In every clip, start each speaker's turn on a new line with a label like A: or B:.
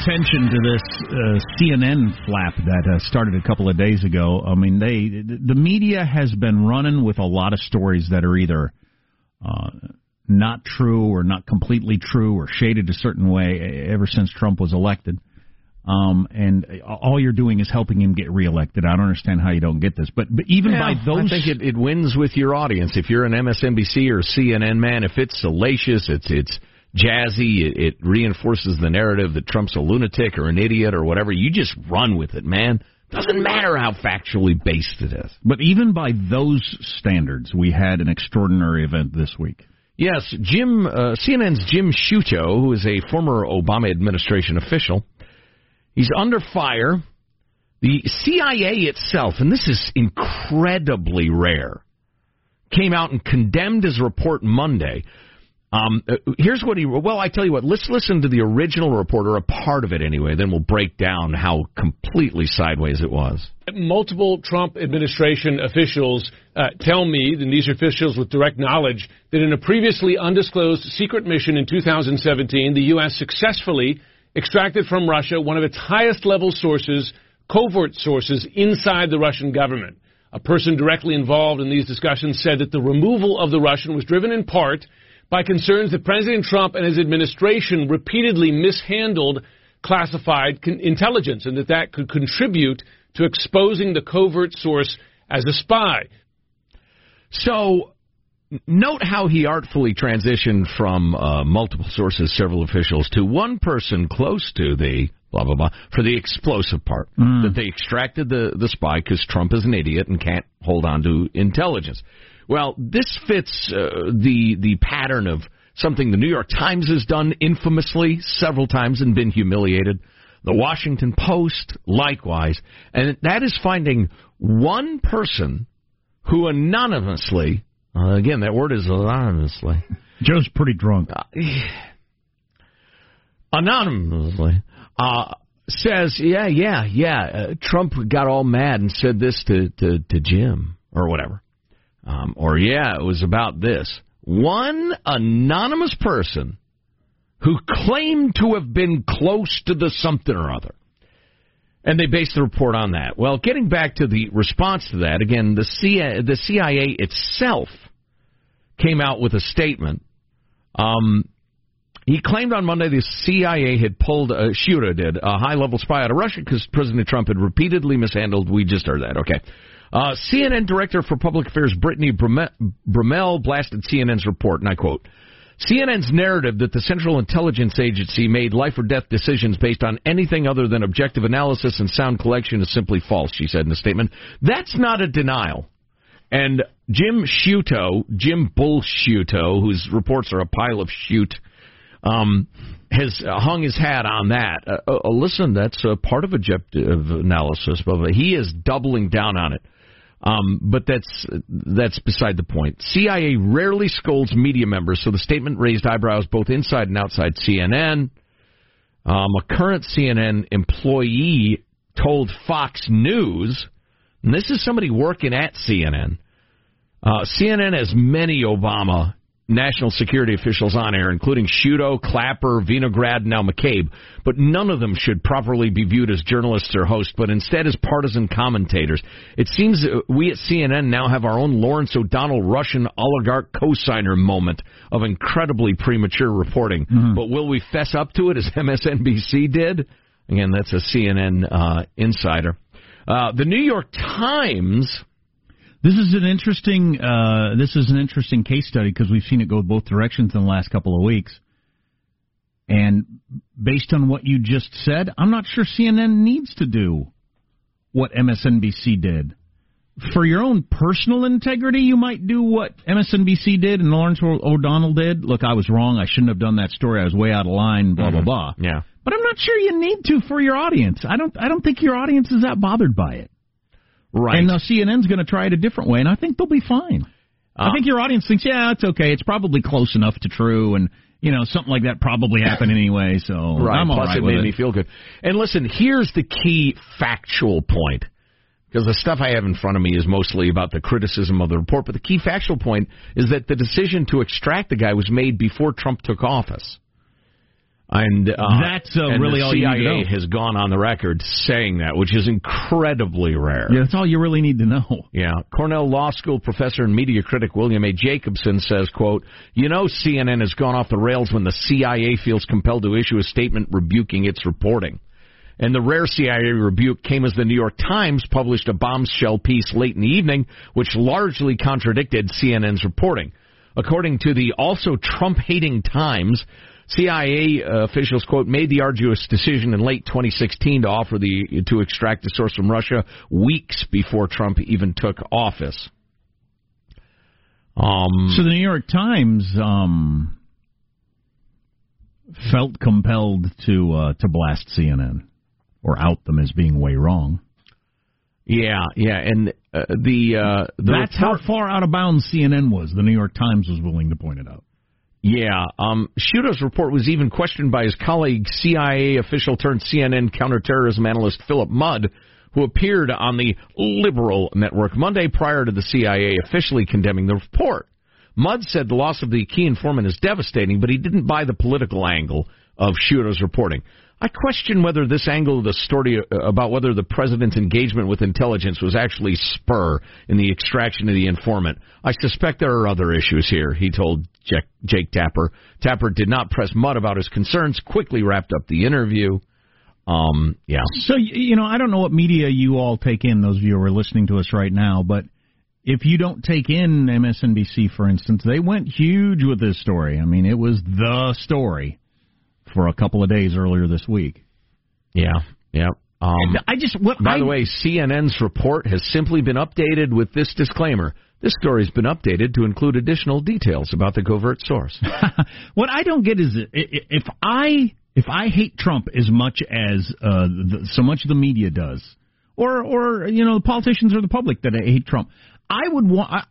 A: attention to this uh, CNN flap that uh, started a couple of days ago. I mean, they the media has been running with a lot of stories that are either uh, not true or not completely true or shaded a certain way ever since Trump was elected. Um, and all you're doing is helping him get reelected. I don't understand how you don't get this, but but even
B: yeah,
A: by those,
B: I think it, it wins with your audience. If you're an MSNBC or CNN man, if it's salacious, it's it's jazzy, it, it reinforces the narrative that Trump's a lunatic or an idiot or whatever. You just run with it, man. Doesn't matter how factually based it is.
A: But even by those standards, we had an extraordinary event this week.
B: Yes, Jim uh, CNN's Jim Sciutto, who is a former Obama administration official, he's under fire. The CIA itself, and this is incredibly rare, came out and condemned his report Monday. Um, uh, here's what he. Well, I tell you what. Let's listen to the original report, or a part of it anyway. Then we'll break down how completely sideways it was.
C: Multiple Trump administration officials uh, tell me, and these officials with direct knowledge, that in a previously undisclosed secret mission in 2017, the U.S. successfully extracted from Russia one of its highest level sources, covert sources inside the Russian government. A person directly involved in these discussions said that the removal of the Russian was driven in part by concerns that President Trump and his administration repeatedly mishandled classified con- intelligence and that that could contribute to exposing the covert source as a spy.
B: So, note how he artfully transitioned from uh, multiple sources, several officials, to one person close to the blah blah blah for the explosive part mm. that they extracted the the spy because Trump is an idiot and can't hold on to intelligence. Well, this fits uh, the the pattern of something the New York Times has done infamously several times and been humiliated. The Washington Post, likewise, and that is finding one person who anonymously, uh, again, that word is anonymously.
A: Joe's pretty drunk. Uh,
B: anonymously uh, says, yeah, yeah, yeah. Uh, Trump got all mad and said this to to, to Jim or whatever. Um, or, yeah, it was about this. One anonymous person who claimed to have been close to the something or other. And they based the report on that. Well, getting back to the response to that, again, the CIA, the CIA itself came out with a statement. Um, he claimed on Monday the CIA had pulled, uh, Sciutto did, a high level spy out of Russia because President Trump had repeatedly mishandled. We just heard that. Okay. Uh, CNN Director for Public Affairs Brittany Bromell blasted CNN's report, and I quote, CNN's narrative that the Central Intelligence Agency made life or death decisions based on anything other than objective analysis and sound collection is simply false, she said in a statement. That's not a denial. And Jim Sciutto, Jim Bull whose reports are a pile of shoot, um, has hung his hat on that. Uh, uh, listen, that's part of objective analysis, but he is doubling down on it. Um, but that's that's beside the point. CIA rarely scolds media members, so the statement raised eyebrows both inside and outside CNN. Um, a current CNN employee told Fox News, and this is somebody working at CNN. Uh, CNN has many Obama national security officials on air, including Sciutto, Clapper, Vinograd, now McCabe, but none of them should properly be viewed as journalists or hosts, but instead as partisan commentators. It seems we at CNN now have our own Lawrence O'Donnell Russian oligarch co-signer moment of incredibly premature reporting. Mm-hmm. But will we fess up to it as MSNBC did? Again, that's a CNN uh, insider. Uh, the New York Times
A: this is an interesting uh, this is an interesting case study because we've seen it go both directions in the last couple of weeks. And based on what you just said, I'm not sure CNN needs to do what MSNBC did. For your own personal integrity, you might do what MSNBC did and Lawrence O'Donnell did. Look, I was wrong. I shouldn't have done that story. I was way out of line. Blah mm-hmm. blah blah.
B: Yeah.
A: But I'm not sure you need to for your audience. I don't. I don't think your audience is that bothered by it.
B: Right.
A: And now CNN's going to try it a different way, and I think they'll be fine. Uh, I think your audience thinks, yeah, it's okay. It's probably close enough to true, and you know something like that probably happened anyway. So
B: right.
A: I'm all
B: Plus,
A: right
B: it made
A: it.
B: me feel good. And listen, here's the key factual point. Because the stuff I have in front of me is mostly about the criticism of the report, but the key factual point is that the decision to extract the guy was made before Trump took office. And uh,
A: That's, uh,
B: and
A: really all you need to know.
B: has gone on the record saying that, which is incredibly rare.
A: Yeah, that's all you really need to know.
B: Yeah. Cornell Law School professor and media critic William A. Jacobson says, quote, You know CNN has gone off the rails when the CIA feels compelled to issue a statement rebuking its reporting. And the rare CIA rebuke came as the New York Times published a bombshell piece late in the evening, which largely contradicted CNN's reporting. According to the also Trump-hating Times, CIA officials, quote, made the arduous decision in late 2016 to offer the to extract the source from Russia weeks before Trump even took office. Um,
A: So the New York Times um, felt compelled to uh, to blast CNN or out them as being way wrong.
B: yeah, yeah, and uh, the uh, the
A: That's how far out of bounds CNN was. The New York Times was willing to point it out.
B: Yeah, um, Sciutto's report was even questioned by his colleague, CIA official turned CNN counterterrorism analyst Philip Mudd, who appeared on the liberal network Monday prior to the CIA officially condemning the report. Mudd said the loss of the key informant is devastating, but he didn't buy the political angle of Sciutto's reporting. I question whether this angle of the story uh, about whether the president's engagement with intelligence was actually spur in the extraction of the informant. I suspect there are other issues here, he told Jack, Jake Tapper. Tapper did not press Mudd about his concerns, quickly wrapped up the interview. Um, yeah.
A: So you know, I don't know what media you all take in. Those of you who are listening to us right now, but if you don't take in MSNBC, for instance, they went huge with this story. I mean, it was the story for a couple of days earlier this week.
B: Yeah. Yeah. Um,
A: I just what
B: by
A: I,
B: the way, CNN's report has simply been updated with this disclaimer. This story's been updated to include additional details about the covert source.
A: what I don't get is if I if I hate Trump as much as uh, the, so much of the media does, or or you know the politicians or the public that hate Trump, I would want. I,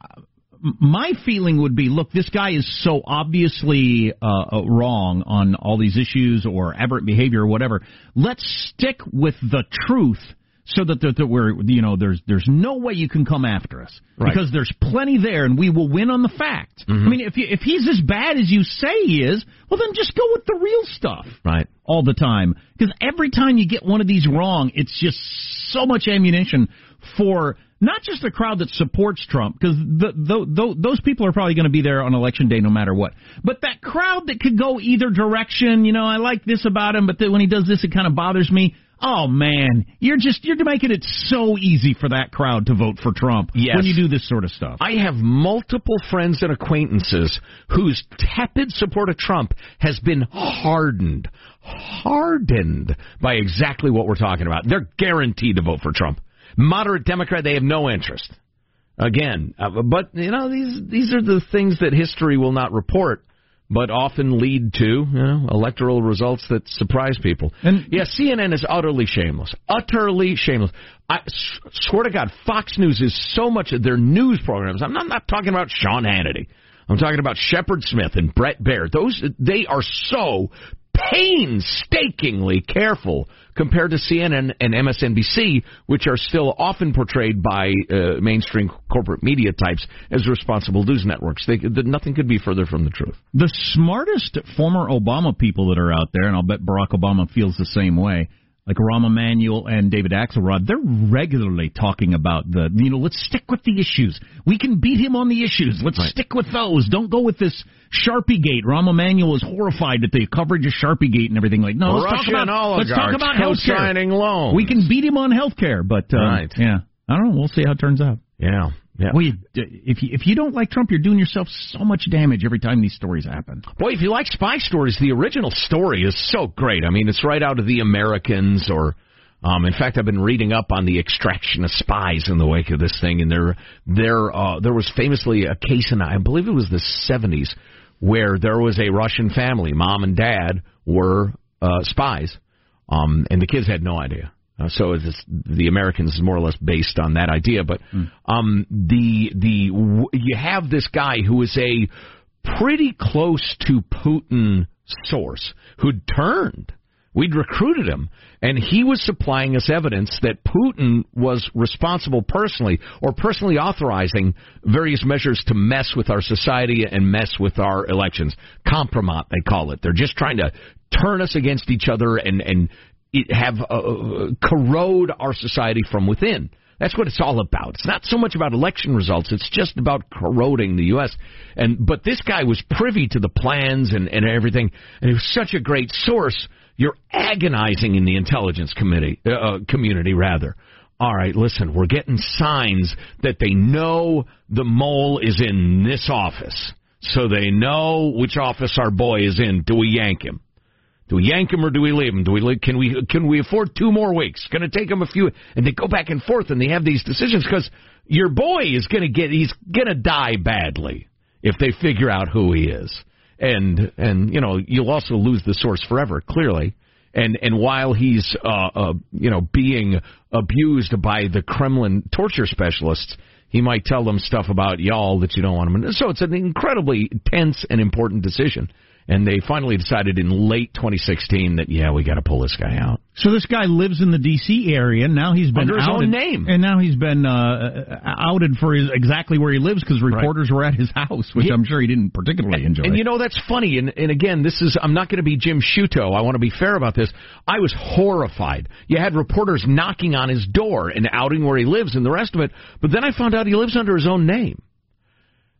A: my feeling would be, look, this guy is so obviously uh, uh, wrong on all these issues or aberrant behavior or whatever. Let's stick with the truth so that, that, that we're, you know, there's there's no way you can come after us
B: Right.
A: because there's plenty there, and we will win on the fact. I mean, if you, if he's as bad as you say he is, well, then just go with the real stuff
B: right.
A: all the time. Because every time you get one of these wrong, it's just so much ammunition for not just the crowd that supports Trump, because those people are probably going to be there on election day no matter what. But that crowd that could go either direction, you know, I like this about him, but when he does this, it kind of bothers me. Oh man, you're just you're making it so easy for that crowd to vote for Trump
B: Yes.
A: when you do this sort of stuff.
B: I have multiple friends and acquaintances whose tepid support of Trump has been hardened, hardened by exactly what we're talking about. They're guaranteed to vote for Trump. Moderate Democrat, they have no interest. Again, uh, but you know these these are the things that history will not report, but often lead to you know electoral results that surprise people.
A: And-
B: yeah, CNN is utterly shameless, utterly shameless. I s- swear to God, Fox News is so much of their news programs. I'm not, I'm not talking about Sean Hannity. I'm talking about Shepard Smith and Bret Baier. Those they are so painstakingly careful compared to CNN and MSNBC, which are still often portrayed by uh, mainstream corporate media types as responsible news networks. They, that nothing could be further from the truth.
A: The smartest former Obama people that are out there, and I'll bet Barack Obama feels the same way, like Rahm Emanuel and David Axelrod, they're regularly talking about the, you know, let's stick with the issues. We can beat him on the issues. Let's
B: Right.
A: stick with those. Don't go with this Sharpie Gate. Rahm Emanuel is horrified at the coverage of Sharpie Gate and everything. Like, no, let's talk
B: Russian
A: about, let's talk about healthcare.
B: loans.
A: We can beat him on healthcare, but, uh,
B: Right.
A: yeah. I don't know. We'll see how it turns out.
B: Yeah, yeah.
A: Well, you, if you, if you don't like Trump, you're doing yourself so much damage every time these stories happen.
B: Boy, if you like spy stories, the original story is so great. I mean, it's right out of The Americans or. Um, in fact, I've been reading up on the extraction of spies in the wake of this thing, and there, there, uh, there was famously a case in, I believe it was the 70s, where there was a Russian family, mom and dad were uh, spies, um, and the kids had no idea. Uh, so it's, the Americans is more or less based on that idea, but um, the the w- you have this guy who is a pretty close to Putin source who turned We'd recruited him, and he was supplying us evidence that Putin was responsible personally or personally authorizing various measures to mess with our society and mess with our elections. Compromat, they call it. They're just trying to turn us against each other and and have uh, corrode our society from within. That's what it's all about. It's not so much about election results. It's just about corroding the U.S. And but this guy was privy to the plans and, and everything, and he was such a great source you're agonizing in the intelligence committee uh, uh, community rather. All right, listen, we're getting signs that they know the mole is in this office. So they know which office our boy is in. Do we yank him? Do we yank him or do we leave him? Do we can we can we afford two more weeks? Going to take him a few, and they go back and forth, and they have these decisions because your boy is going to get he's going to die badly if they figure out who he is and and you know you'll also lose the source forever clearly and and while he's uh, uh you know being abused by the Kremlin torture specialists he might tell them stuff about y'all that you don't want him to. so it's an incredibly tense and important decision and they finally decided in late 2016 that yeah, we got to pull this guy out.
A: So this guy lives in the D.C. area. Now he's been
B: under his
A: outed,
B: own name,
A: and now he's been uh, outed for his, exactly where he lives because reporters right. were at his house, which I'm sure he didn't particularly enjoy.
B: And you know that's funny. And, and again, this is I'm not going to be Jim Sciutto. I want to be fair about this. I was horrified. You had reporters knocking on his door and outing where he lives and the rest of it. But then I found out he lives under his own name.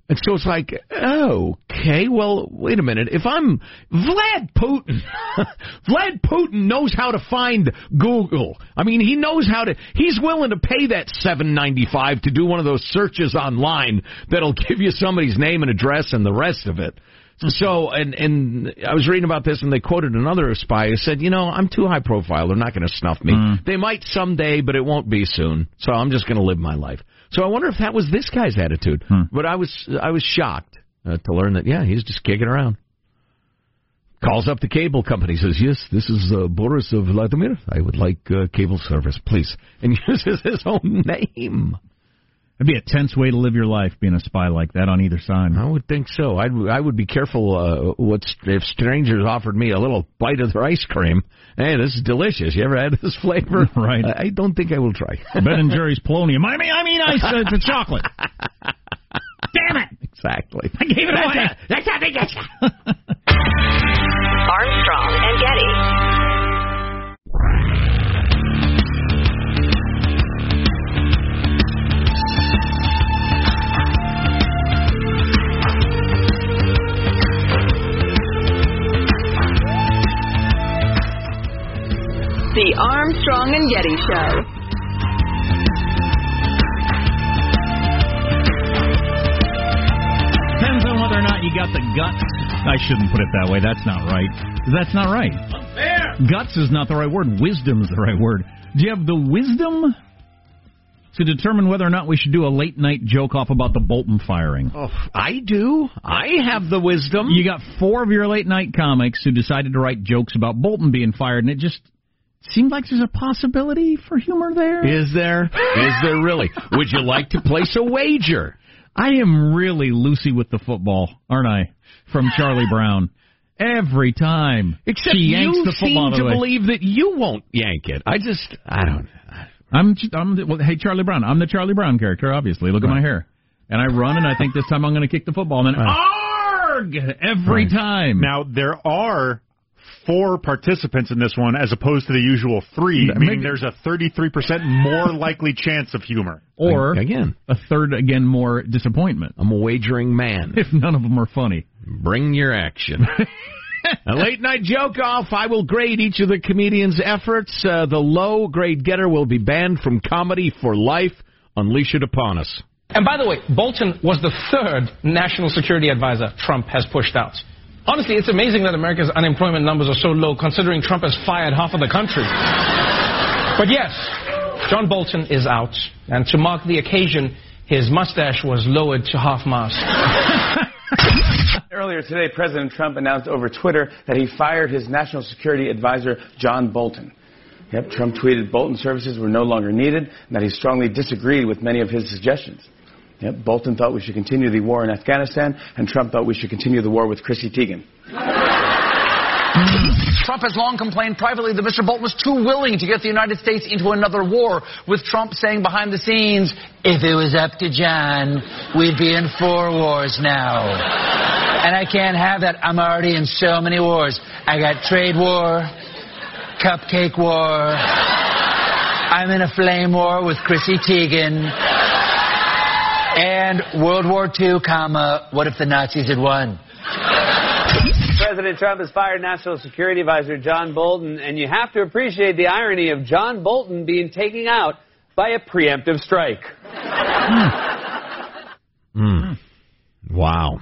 B: And so it's like, okay, well, wait a minute. If I'm Vlad Putin, Vlad Putin knows how to find Google. I mean, he knows how to. He's willing to pay that seven ninety five to do one of those searches online that'll give you somebody's name and address and the rest of it. So, and and I was reading about this, and they quoted another spy who said, "You know, I'm too high profile. They're not going to snuff me. Mm. They might someday, but it won't be soon. So I'm just going to live my life." So I wonder if that was this guy's attitude. Hmm. But I was I was shocked uh, to learn that yeah, he's just kicking around. Calls up the cable company, says, "Yes, this is uh, Boris of Vladimir. I would like uh, cable service, please," and uses his own name.
A: It'd be a tense way to live your life, being a spy like that on either side.
B: I would think so. I'd I would be careful. Uh, what if strangers offered me a little bite of their ice cream? Hey, this is delicious. You ever had this flavor?
A: right.
B: I, I don't think I will try.
A: ben and Jerry's polonium. I mean, I mean, ice. Uh, it's a chocolate. Damn it!
B: Exactly.
A: I gave it away.
B: That's how they get you.
D: Armstrong and Getty. Armstrong Getty Show.
A: Depends on whether or not you got the guts. I shouldn't put it that way. That's not right. That's not right.
C: Unfair.
A: Guts is not the right word. Wisdom is the right word. Do you have the wisdom to determine whether or not we should do a late night joke off about the Bolton firing?
B: Oh, I do. I have the wisdom.
A: You got four of your late night comics who decided to write jokes about Bolton being fired, and it just Seems like there's a possibility for humor there.
B: Is there? Is there really? Would you like to place a wager?
A: I am really Lucy with the football, aren't I? From Charlie Brown. Every time.
B: Except
A: she yanks
B: you
A: the football
B: seem to believe that you won't yank it. I just, I don't.
A: I'm, I'm. The, well, hey, Charlie Brown. I'm the Charlie Brown character. Obviously, look right. at my hair. And I run, and I think this time I'm going to kick the football, and then uh. arg every right. time.
E: Now there are four participants in this one as opposed to the usual three, Maybe. meaning there's a 33% more likely chance of humor.
A: Or,
B: again,
A: a third again more disappointment.
B: I'm a wagering man.
A: If none of them are funny.
B: Bring your action. a late night joke off. I will grade each of the comedians' efforts. Uh, the low grade getter will be banned from comedy for life. Unleash it upon us.
F: And by the way, Bolton was the third national security advisor Trump has pushed out. Honestly, it's amazing that America's unemployment numbers are so low considering Trump has fired half of the country. But yes, John Bolton is out, and to mark the occasion, his mustache was lowered to half mast.
G: Earlier today, President Trump announced over Twitter that he fired his national security advisor, John Bolton. Yep, Trump tweeted Bolton services were no longer needed and that he strongly disagreed with many of his suggestions. Yep, Bolton thought we should continue the war in Afghanistan, and Trump thought we should continue the war with Chrissy Teigen.
H: Trump has long complained privately that Mr. Bolton was too willing to get the United States into another war, with Trump saying behind the scenes, if it was up to John, we'd be in four wars now. And I can't have that. I'm already in so many wars. I got trade war, cupcake war, I'm in a flame war with Chrissy Teigen, and World War II, comma, what if the Nazis had won?
I: President Trump has fired National Security Advisor John Bolton, and you have to appreciate the irony of John Bolton being taken out by a preemptive strike.
B: Mm. Wow.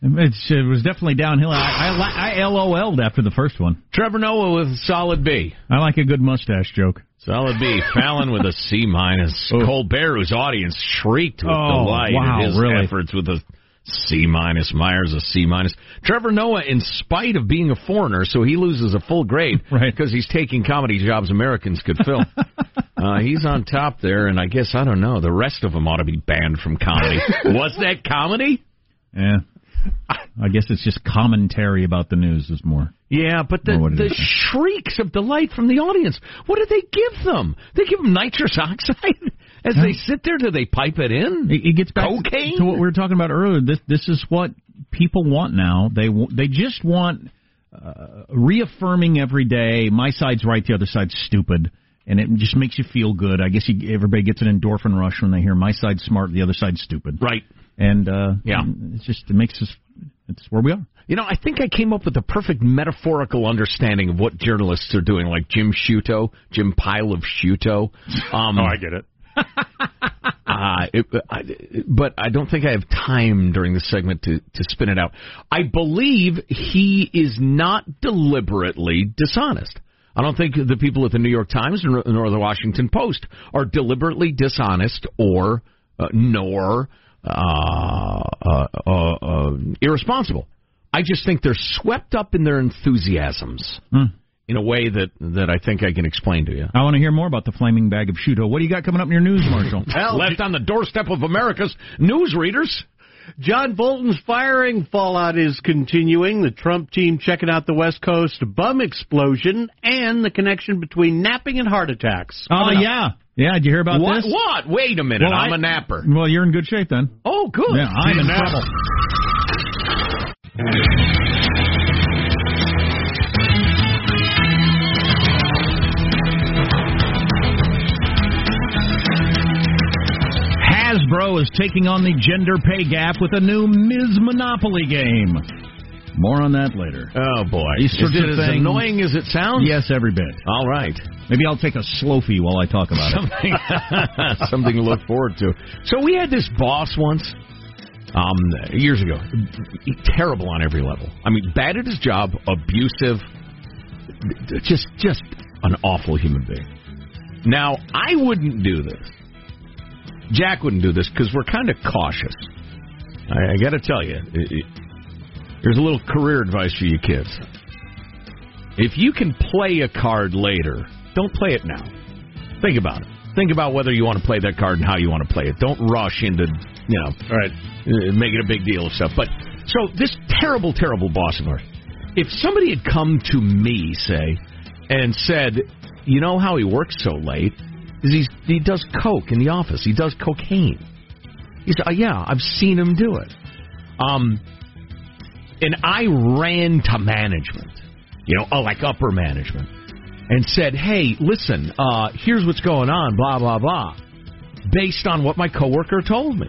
A: It was definitely downhill. I, I, I LOL'd after the first one.
B: Trevor Noah with solid B.
A: I like a good mustache joke.
B: Solid B. Fallon with a C minus.
A: Oh.
B: Colbert, whose audience shrieked with
A: Oh,
B: delight
A: wow,
B: at his
A: really?
B: efforts with a C minus. Meyers a C minus. Trevor Noah, in spite of being a foreigner, so he loses a full grade
A: Right.
B: because he's taking comedy jobs Americans could fill. uh, he's on top there, and I guess I don't know. The rest of them ought to be banned from comedy. Was that comedy?
A: Yeah. I guess it's just commentary about the news is more.
B: Yeah, but the
A: Or what it
B: the shrieks of delight from the audience. What do they give them? They give them nitrous oxide as they sit there. Do they pipe it in?
A: It, it gets back
B: Cocaine?
A: to what we were talking about earlier. This this is what people want now. They they just want uh, reaffirming every day. My side's right, the other side's stupid, and it just makes you feel good. I guess you, everybody gets an endorphin rush when they hear my side's smart, the other side's stupid.
B: Right.
A: And uh,
B: Yeah.
A: it's just it makes us. It's where we are.
B: You know, I think I came up with the perfect metaphorical understanding of what journalists are doing, like Jim Sciutto, Jim Pile of Sciutto. Um,
E: Oh, I get it.
B: Uh, it, I, but I don't think I have time during the segment to, to spin it out. I believe he is not deliberately dishonest. I don't think the people at the New York Times nor, nor the Washington Post are deliberately dishonest or uh, nor uh, uh, uh, uh, irresponsible. I just think they're swept up in their enthusiasms in a way that that I think I can explain to you.
A: I want to hear more about the flaming bag of Sciutto. What do you got coming up in your news, Marshall?
B: Left on the doorstep of America's newsreaders.
J: John Bolton's firing fallout is continuing. The Trump team checking out the West Coast bum explosion and the connection between napping and heart attacks.
A: Oh
J: Coming up.
A: yeah, yeah. Did you hear about
B: What?
A: this?
B: What? Wait a minute.
A: Well,
B: I'm
A: I-
B: a napper.
A: Well, you're in good shape then.
B: Oh, good.
A: Yeah, I'm a napper. Hasbro is taking on the gender pay gap with a new Ms. Monopoly game. More on that later.
B: Oh boy. Is it
A: of
B: as annoying as it sounds?
A: Yes, every bit.
B: All right.
A: Maybe I'll take a slowfie while I talk about it.
B: Something, something to look forward to. So we had this boss once, um, years ago. Terrible on every level. I mean, bad at his job, abusive, just just an awful human being. Now I wouldn't do this. Jack wouldn't do this because we're kind of cautious. I, I got to tell you, it, here's a little career advice for you kids. If you can play a card later, don't play it now. Think about it. Think about whether you want to play that card and how you want to play it. Don't rush into, you know,
J: Right.
B: make it a big deal of stuff. But so this terrible, terrible boss of ours. If somebody had come to me, say, and said, "You know how he works so late? Is he he does coke in the office? He does cocaine." He said, oh, "Yeah, I've seen him do it." Um, and I ran to management, you know, oh, like upper management, and said, "Hey, listen, uh, here's what's going on, blah blah blah," based on what my coworker told me.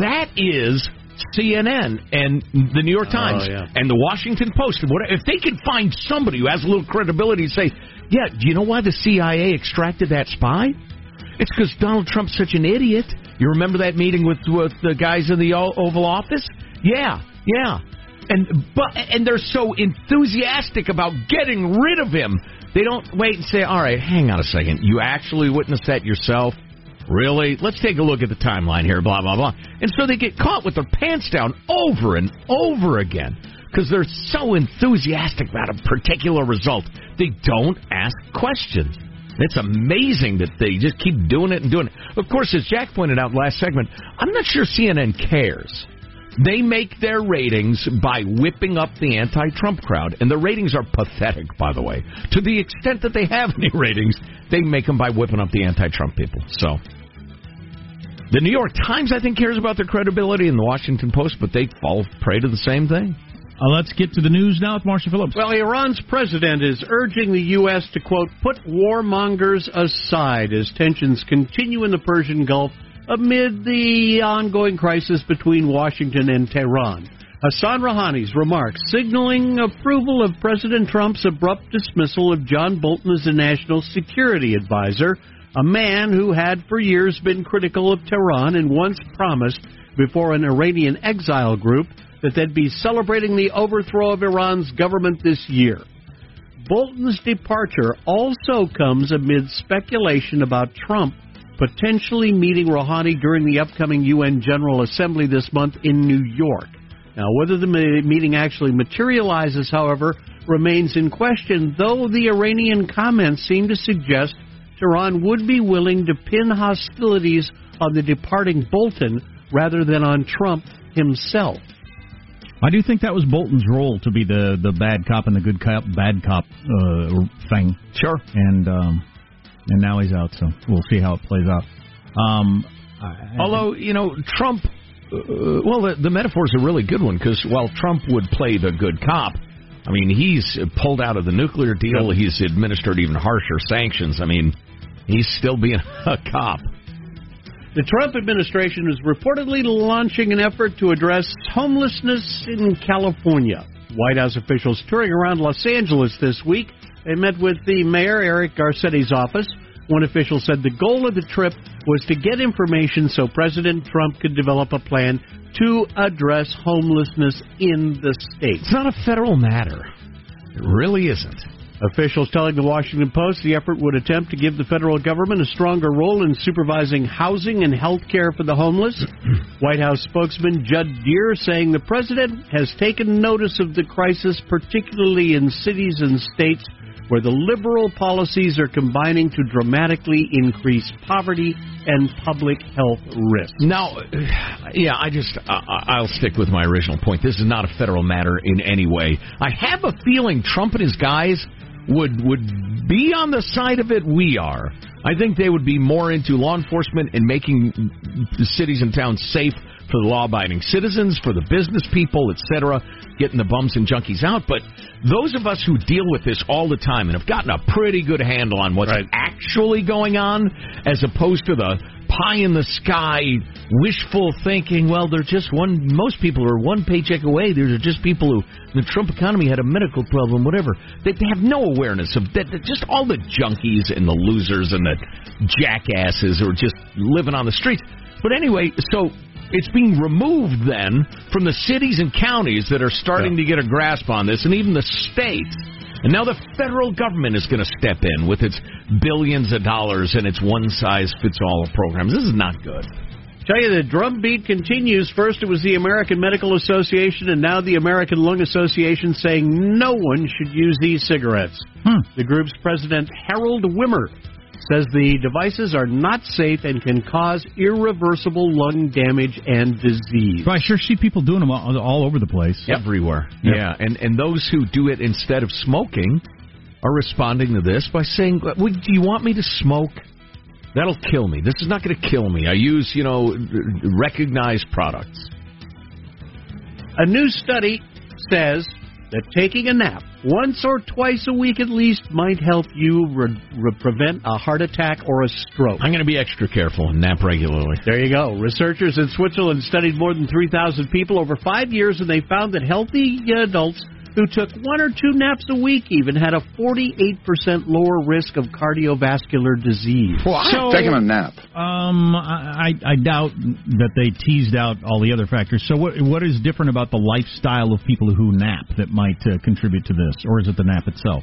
B: That is CNN and the New York Times
J: Oh, yeah.
B: and the Washington Post. If they can find somebody who has a little credibility to say, "Yeah, do you know why the CIA extracted that spy?" It's because Donald Trump's such an idiot. You remember that meeting with with the guys in the O- Oval Office? Yeah, yeah. And but and they're so enthusiastic about getting rid of him. They don't wait and say, "All right, hang on a second. You actually witnessed that yourself?" Really? Let's take a look at the timeline here, blah, blah, blah. And so they get caught with their pants down over and over again because they're so enthusiastic about a particular result. They don't ask questions. It's amazing that they just keep doing it and doing it. Of course, as Jack pointed out last segment, I'm not sure CNN cares. They make their ratings by whipping up the anti-Trump crowd, and the ratings are pathetic, by the way. To the extent that they have any ratings, they make them by whipping up the anti-Trump people. So, the New York Times, I think, cares about their credibility, and the Washington Post, but they fall prey to the same thing.
A: Uh, let's get to the news now with Marshall Phillips.
J: Well, Iran's president is urging the U.S. to, quote, put warmongers aside as tensions continue in the Persian Gulf amid the ongoing crisis between Washington and Tehran. Hassan Rouhani's remarks signaling approval of President Trump's abrupt dismissal of John Bolton as a national security advisor, a man who had for years been critical of Tehran and once promised before an Iranian exile group that they'd be celebrating the overthrow of Iran's government this year. Bolton's departure also comes amid speculation about Trump potentially meeting Rouhani during the upcoming UN General Assembly this month in New York. Now, whether the meeting actually materializes, however, remains in question, though the Iranian comments seem to suggest Tehran would be willing to pin hostilities on the departing Bolton rather than on Trump himself.
A: I do think that was Bolton's role to be the the bad cop and the good cop, bad cop uh, thing.
B: Sure.
A: And um, and now he's out, so we'll see how it plays out. Um, I,
B: Although you know Trump, uh, well, the, the metaphor is a really good one because while Trump would play the good cop, I mean he's pulled out of the nuclear deal. He's administered even harsher sanctions. I mean, he's still being a cop.
J: The Trump administration is reportedly launching an effort to address homelessness in California. White House officials touring around Los Angeles this week. They met with the mayor, Eric Garcetti's office. One official said the goal of the trip was to get information so President Trump could develop a plan to address homelessness in the state.
B: It's not a federal matter. It really isn't.
J: Officials telling the Washington Post the effort would attempt to give the federal government a stronger role in supervising housing and health care for the homeless. White House spokesman Judd Deere saying the president has taken notice of the crisis, particularly in cities and states where the liberal policies are combining to dramatically increase poverty and public health risks.
B: Now, yeah, I just uh, I'll stick with my original point. This is not a federal matter in any way. I have a feeling Trump and his guys would would be on the side of it we are. I think they would be more into law enforcement and making cities and towns safe for the law-abiding citizens, for the business people, etc., getting the bums and junkies out. But those of us who deal with this all the time and have gotten a pretty good handle on what's
J: Right.
B: actually going on, as opposed to the pie in the sky, wishful thinking. Well, they're just one. Most people are one paycheck away. These are just people who the Trump economy had a medical problem, whatever. They, they have no awareness of that. Just all the junkies and the losers and the jackasses who are just living on the streets. But anyway, so it's being removed then from the cities and counties that are starting to get a grasp on this, and even the states. And now the federal government is going to step in with its billions of dollars and its one size fits all programs. This is not good.
J: Tell you the drumbeat continues. First, it was the American Medical Association, and now the American Lung Association saying no one should use these cigarettes. Hmm. The group's president, Harold Wimmer, says the devices are not safe and can cause irreversible lung damage and disease.
A: So I sure see people doing them all, all over the place.
B: Everywhere. Yeah, and, and those who do it instead of smoking are responding to this by saying, "Would- Do you want me to smoke? That'll kill me. This is not going to kill me. I use, you know, recognized products.
J: A new study says that taking a nap once or twice a week at least might help you re- re- prevent a heart attack or a stroke.
B: I'm going to be extra careful and nap regularly.
J: There you go. Researchers in Switzerland studied more than 3,000 people over five years, and they found that healthy adults who took one or two naps a week even had a 48% lower risk of cardiovascular disease.
A: Well, I so-
K: Taking a nap.
A: Um, I, I I doubt that they teased out all the other factors. So what what is different about the lifestyle of people who nap that might uh, contribute to this, or is it the nap itself?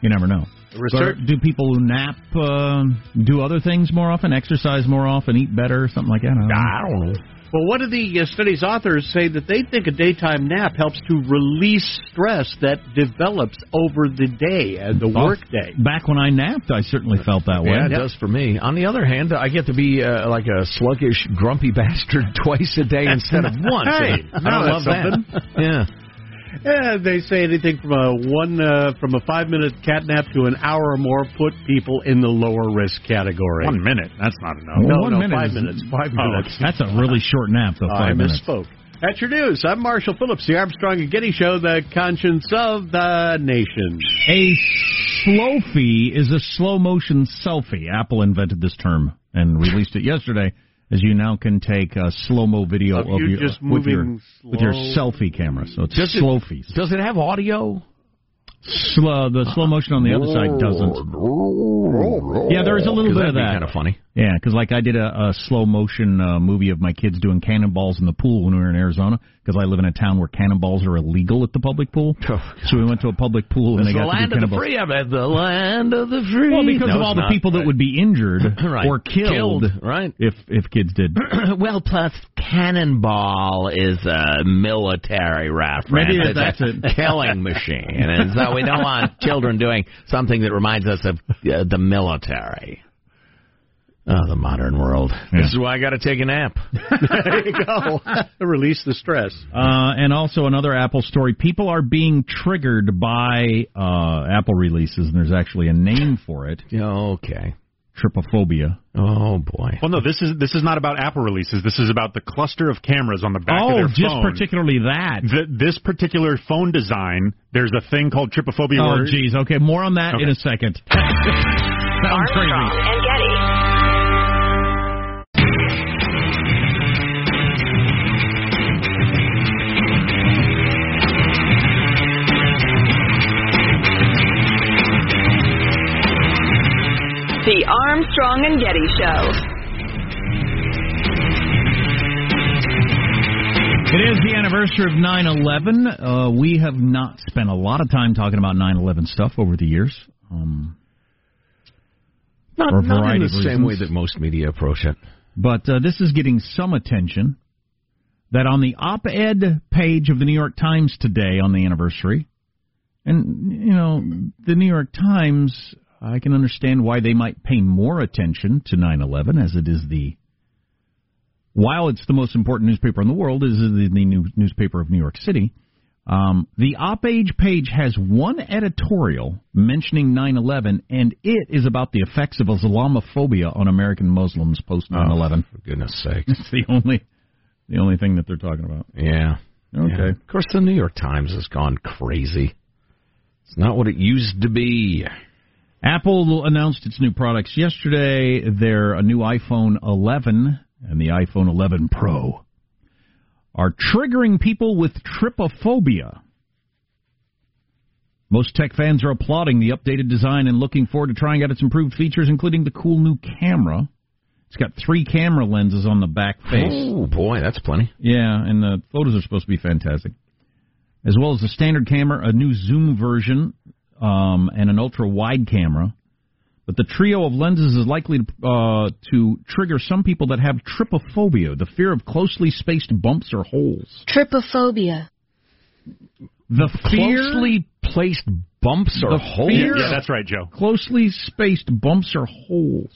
A: You never know.
J: Research-
A: So do people who nap uh, do other things more often, exercise more often, eat better, something like that? I don't know.
B: I don't know.
J: Well, what do the uh, study's authors say that they think a daytime nap helps to release stress that develops over the day and the work day.
A: Back when I napped, I certainly felt that way.
B: Yeah, it does for me. On the other hand, I get to be uh, like a sluggish, grumpy bastard twice a day instead of once.
J: Hey,
B: I
J: now
B: love
J: that's
B: that. Yeah.
J: Yeah, they say anything from a one uh, from a five minute cat nap to an hour or more put people in the lower risk category.
E: One minute. That's not enough.
J: No,
A: One
J: no,
A: minute
J: five
A: is-
J: minutes. Five
E: Oh,
J: minutes.
A: That's a really short nap, though.
J: I
A: Five minutes.
J: misspoke. That's your news. I'm Marshall Phillips, the Armstrong and Getty Show, the conscience of the nation.
A: A slowfie is a slow motion selfie. Apple invented this term and released it yesterday. As you now can take a slow mo video
J: Of
A: of,
J: you
A: your
J: just uh,
A: with your
J: moving
A: with your selfie camera. So it's
B: Does it- Does it have audio?
A: Slow, the slow motion on the other side doesn't. Yeah, there is a little bit of that.
B: Kind of funny.
A: Yeah, because like I did a, a slow motion uh, movie of my kids doing cannonballs in the pool when we were in Arizona. Because I live in a town where cannonballs are illegal at the public pool. So we went to a public pool and
B: It's
A: they
B: the
A: got to
B: land
A: do
B: of the free. I bet the land of the free.
A: Well, because
B: No,
A: of all the people that would be injured
B: Right.
A: or killed,
B: Killed, right.
A: if if kids did.
B: well, plus cannonball is a military reference.
A: Maybe
B: It's
A: that's
B: a
A: it.
B: killing machine, and so we don't want children doing something that reminds us of uh, the military. Oh, the modern world. This is why I got to take a nap.
J: there you go. Release the stress.
A: Uh, and also another Apple story. People are being triggered by uh, Apple releases, and there's actually a name for it.
B: Okay.
A: Trypophobia.
B: Oh boy.
E: Well, no, this is this is not about Apple releases. This is about the cluster of cameras on the back
A: oh,
E: of their phone.
A: Oh, just particularly that.
E: The, this particular phone design, there's a thing called trypophobia.
A: Oh,
E: where,
A: geez. Okay, more on that in a second. Sounds
D: Armstrong
A: crazy.
D: Armstrong and Getty Show.
A: It is the anniversary of 9/11. Uh, we have not spent a lot of time talking about 9/11 stuff over the years. Um,
B: Not,
A: For a
B: not in the
A: of
B: same way that most media approach it.
A: but uh, this is getting some attention. That on the op-ed page of the New York Times today on the anniversary, and you know the New York Times, I can understand why they might pay more attention to 9/11 as it is the while it's the most important newspaper in the world, is the, the new newspaper of New York City. Um, the op-age page has one editorial mentioning 9/11, and it is about the effects of Islamophobia on American Muslims post 9/11.
B: For goodness sake.
A: It's the only, the only thing that they're talking about.
B: Yeah.
A: Okay.
B: Yeah. Of course, the New York Times has gone crazy. It's not what it used to be.
A: Apple announced its new products yesterday. They're a new iPhone 11 and the iPhone 11 Pro are triggering people with trypophobia. Most tech fans are applauding the updated design and looking forward to trying out its improved features, including the cool new camera. It's got three camera lenses on the back face.
B: Oh boy, that's plenty.
A: Yeah, and the photos are supposed to be fantastic. As well as the standard camera, a new zoom version, um, and an ultra wide camera. But the trio of lenses is likely to, uh, to trigger some people that have trypophobia, the fear of closely spaced bumps or holes.
K: Trypophobia.
A: The fear,
B: Closely placed bumps or holes.
A: fear-
E: Yeah, that's right, Joe.
A: closely spaced bumps or holes.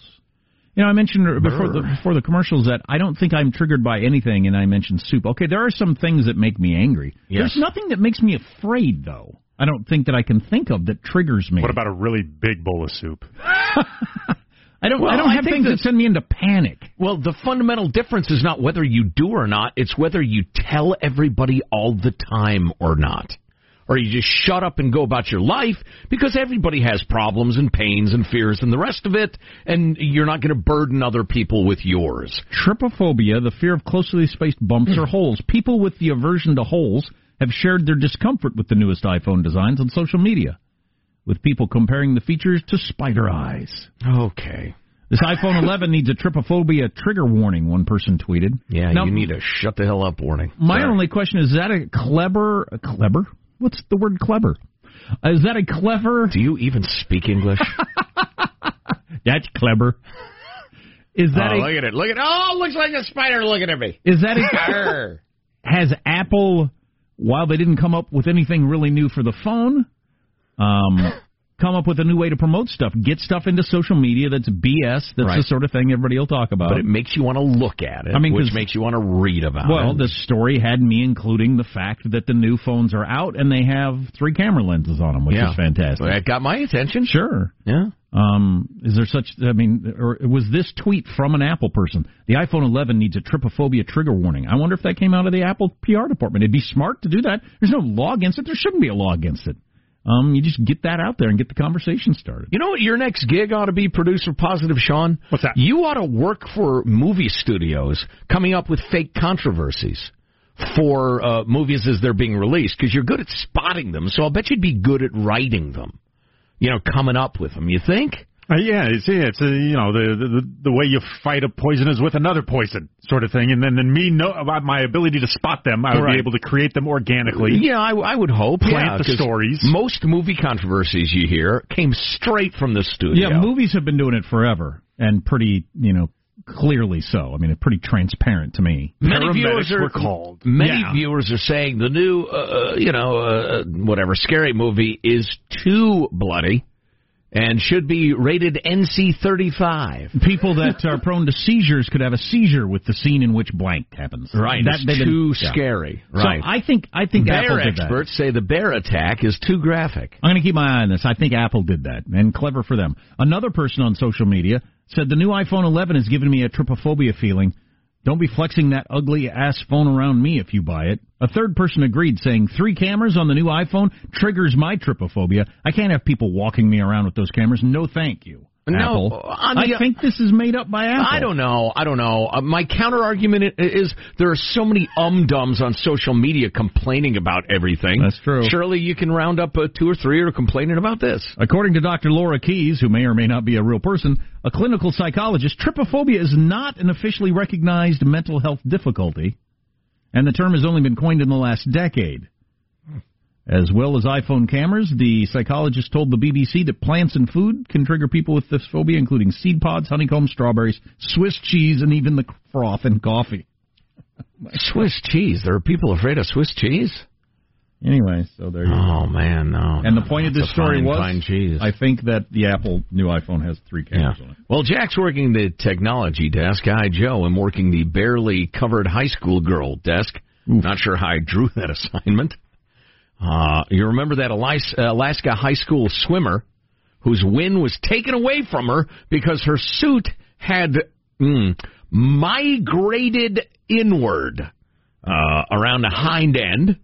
A: You know, I mentioned before the, before the commercials that I don't think I'm triggered by anything, and I mentioned soup. Okay, there are some things that make me angry.
B: Yes.
A: There's nothing that makes me afraid, though. I don't think that I can think of that triggers me.
E: What about a really big bowl of soup?
A: I don't.
B: Well,
A: I don't have
B: think
A: things that
B: that-
A: send me into panic.
B: Well, the fundamental difference is not whether you do or not, it's whether you tell everybody all the time or not. Or you just shut up and go about your life because everybody has problems and pains and fears and the rest of it, and you're not going to burden other people with yours.
A: Trypophobia, the fear of closely spaced bumps or holes. People with the aversion to holes have shared their discomfort with the newest iPhone designs on social media, with people comparing the features to spider eyes.
B: Okay.
A: This iPhone 11 needs a trypophobia trigger warning, one person tweeted.
B: Yeah,
A: Now,
B: you need a shut the hell up warning.
A: My
B: Sorry.
A: only question is, is that a clever, a clever? What's the word clever? Uh, is that a clever?
B: Do you even speak English?
A: That's clever. Is that
B: oh,
A: a,
B: look at it? Look at oh, looks like a spider looking at me.
A: is that a, has Apple, while they didn't come up with anything really new for the phone, um, come up with a new way to promote stuff, get stuff into social media that's BS. That's
B: Right.
A: the sort of thing everybody will talk about.
B: but it makes you want to look at it.
A: I mean,
B: which makes you want to read about
A: well,
B: it.
A: Well, the story had me including the fact that the new phones are out and they have three camera lenses on them, which
B: yeah,
A: is fantastic.
B: That got my attention.
A: Sure.
B: Yeah.
A: Um, is there such? I mean, or was this tweet from an Apple person? The iPhone 11 needs a trypophobia trigger warning. I wonder if that came out of the Apple PR department. It'd be smart to do that. There's no law against it. There shouldn't be a law against it. Um, you just get that out there and get the conversation started.
B: You know what your next gig ought to be, producer positive Sean?
E: What's that?
B: You ought to work for movie studios coming up with fake controversies for uh, movies as they're being released because you're good at spotting them. So I'll bet you'd be good at writing them. You know, coming up with them. You think?
E: Uh, yeah, it's yeah, it's uh, you know the, the the way you fight a poison is with another poison sort of thing, and then then me know about my ability to spot them, I would
B: Right.
E: be able to create them organically.
B: Yeah, I, I would hope.
E: Plant
B: yeah,
E: the
B: 'cause
E: stories.
B: Most movie controversies you hear came straight from the studio.
A: Yeah, movies have been doing it forever and pretty, you know, clearly so. I mean, it's pretty transparent to me.
B: Many
E: Paramedics
B: viewers are
E: were called.
B: Many
A: Yeah.
B: viewers are saying the new, uh, you know, uh, whatever scary movie is too bloody and should be rated NC-35.
A: People that are prone to seizures could have a seizure with the scene in which blank happens.
B: Right,
A: That,
B: it's
A: they've been-
B: too
A: yeah.
B: scary. Right.
A: So I think I think Apple
B: bear
A: did that.
B: experts say the bear attack is too graphic.
A: I'm going to keep my eye on this. I think Apple did that, and clever for them. Another person on social media said the new iPhone 11 has given me a trypophobia feeling. Don't be flexing that ugly ass phone around me if you buy it. A third person agreed, saying three cameras on the new iPhone triggers my trypophobia. I can't have people walking me around with those cameras. No, thank you.
B: No,
A: Apple. I
B: the-
A: think this is made up by Apple.
B: I don't know. I don't know. Uh, my counter argument is there are so many um dums on social media complaining about everything.
A: That's true.
B: Surely you can round up uh, two or three who are complaining about this.
A: According to Dr. Laura Keys, who may or may not be a real person, a clinical psychologist, trypophobia is not an officially recognized mental health difficulty, and the term has only been coined in the last decade. As well as iPhone cameras, the psychologist told the BBC that plants and food can trigger people with this phobia, including seed pods, honeycomb, strawberries, Swiss cheese, and even the froth in coffee.
B: Swiss cheese. There are people afraid of Swiss cheese.
A: Anyway, so there you go.
B: Oh man, no.
A: And the
B: no,
A: point of this story
B: fine,
A: was,
B: fine.
A: I think that the Apple new iPhone has three
B: yeah.
A: cameras on it.
B: Well, Jack's working the technology desk. I, Joe, am working the barely covered high school girl desk. Not sure how I drew that assignment. Uh, you remember that Alaska high school swimmer whose win was taken away from her because her suit had mm, migrated inward uh, around the hind end.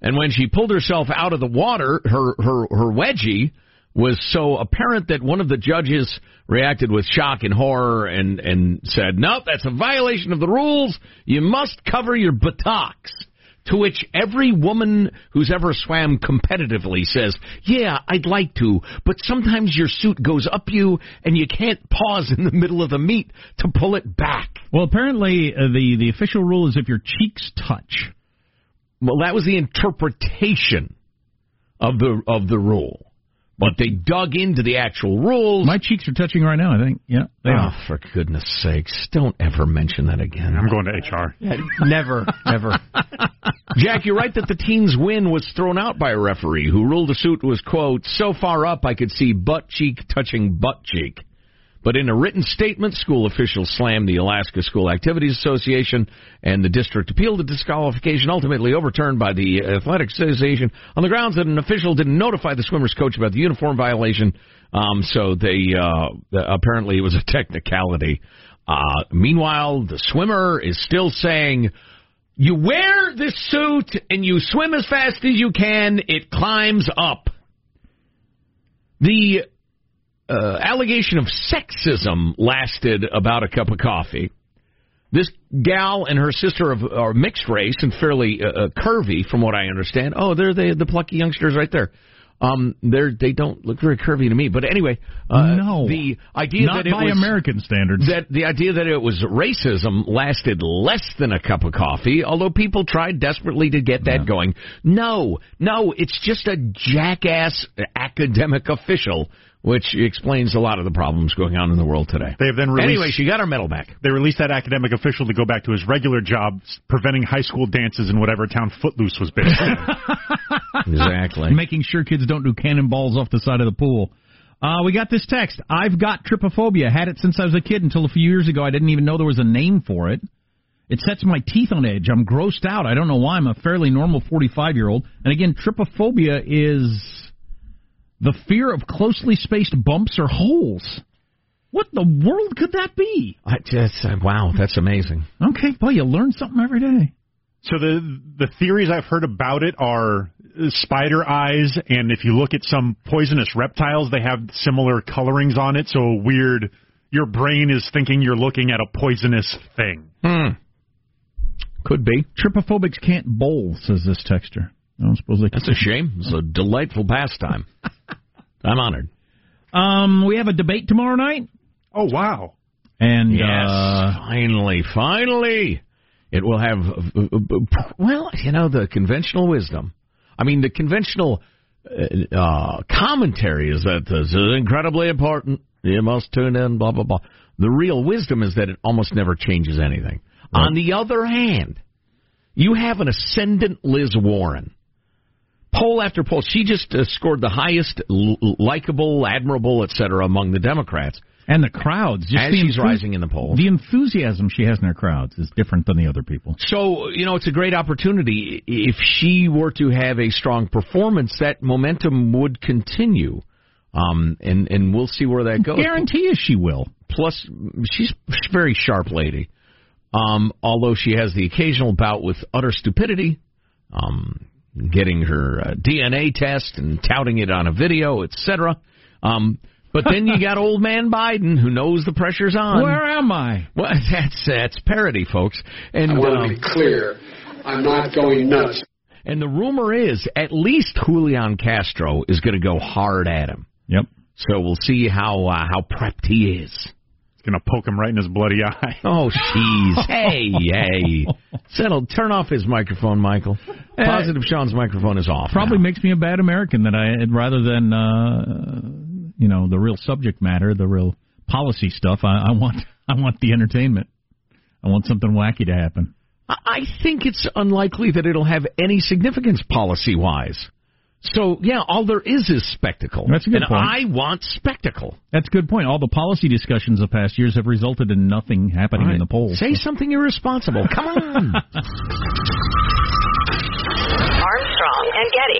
B: And when she pulled herself out of the water, her, her, her wedgie was so apparent that one of the judges reacted with shock and horror and, and said, nope, that's a violation of the rules. You must cover your buttocks. To which every woman who's ever swam competitively says, yeah, I'd like to, but sometimes your suit goes up you and you can't pause in the middle of the meet to pull it back.
A: Well, apparently uh, the the official rule is if your cheeks touch.
B: Well, that was the interpretation of the of the rule. But they dug into the actual rules.
A: My cheeks are touching right now. I think. Yeah, they
B: oh,
A: are.
B: for goodness sakes! Don't ever mention that again.
E: I'm going to HR.
J: never, never.
B: Jack, you're right that the teen's win was thrown out by a referee who ruled the suit was quote so far up I could see butt cheek touching butt cheek. But in a written statement, school officials slammed the Alaska School Activities Association, and the district appealed the disqualification, ultimately overturned by the Athletic Association on the grounds that an official didn't notify the swimmer's coach about the uniform violation. Um, so they uh, apparently it was a technicality. Uh, meanwhile, the swimmer is still saying, "You wear this suit and you swim as fast as you can. It climbs up." The uh, allegation of sexism lasted about a cup of coffee. This gal and her sister of, are mixed race and fairly uh, uh, curvy, from what I understand. Oh, they're the the plucky youngsters right there. Um, they're they don't look very curvy to me. But anyway, uh,
A: no,
B: the idea
A: not
B: that it
A: by
B: was
A: American standards.
B: that the idea that it was racism lasted less than a cup of coffee, although people tried desperately to get that going. No, no, it's just a jackass academic official which explains a lot of the problems going on in the world today.
E: They have then released,
B: anyway, she got her medal back.
E: They released that academic official to go back to his regular job, preventing high school dances in whatever town Footloose was based in.
B: exactly.
A: Making sure kids don't do cannonballs off the side of the pool. Uh, we got this text. I've got trypophobia. Had it since I was a kid until a few years ago. I didn't even know there was a name for it. It sets my teeth on edge. I'm grossed out. I don't know why. I'm a fairly normal 45 year old. And again, trypophobia is the fear of closely spaced bumps or holes. What the world could that be?
B: I just, uh, wow, that's amazing.
A: Okay, boy, you learn something every day.
E: So the the theories I've heard about it are spider eyes, and if you look at some poisonous reptiles, they have similar colorings on it. So weird. Your brain is thinking you're looking at a poisonous thing.
B: Hmm. Could be.
A: Trypophobics can't bowl, says this texter. I don't suppose they.
B: That's a shame. It's a delightful pastime. I'm honored.
A: Um, we have a debate tomorrow night.
E: Oh wow!
A: And
B: yes,
A: uh,
B: finally, finally, it will have. Well, you know the conventional wisdom. I mean, the conventional uh, uh, commentary is that this is incredibly important. You must tune in. Blah blah blah. The real wisdom is that it almost never changes anything. Right. On the other hand, you have an ascendant Liz Warren poll after poll, she just uh, scored the highest l- likable, admirable, etc. among the Democrats.
A: And the crowds, just
B: as
A: the
B: she's rising in the polls.
A: The enthusiasm she has in her crowds is different than the other people.
B: So, you know, it's a great opportunity. If she were to have a strong performance, that momentum would continue. Um, and, and we'll see where that goes.
A: Guarantee you she will.
B: Plus, she's a very sharp lady. Um, although she has the occasional bout with utter stupidity. Um, getting her uh, DNA test and touting it on a video, etc. Um, but then you got old man Biden who knows the pressure's on.
A: Where am I?
B: Well, that's that's parody, folks. And
K: I want
B: um,
K: to be clear. I'm not going nuts.
B: And the rumor is at least Julian Castro is going to go hard at him.
A: Yep.
B: So we'll see how uh, how prepped he is.
E: He's going to poke him right in his bloody eye.
B: Oh, jeez. hey, hey. Settle. Turn off his microphone, Michael. Positive Sean's microphone is off.
A: Probably
B: now.
A: makes me a bad American that I rather than uh, you know the real subject matter, the real policy stuff. I, I want I want the entertainment. I want something wacky to happen.
B: I think it's unlikely that it'll have any significance policy wise. So yeah, all there is is spectacle.
A: That's a good
B: and
A: point.
B: I want spectacle.
A: That's a good point. All the policy discussions of past years have resulted in nothing happening
B: Right.
A: in the polls.
B: Say something irresponsible. Come on.
D: Armstrong and Getty.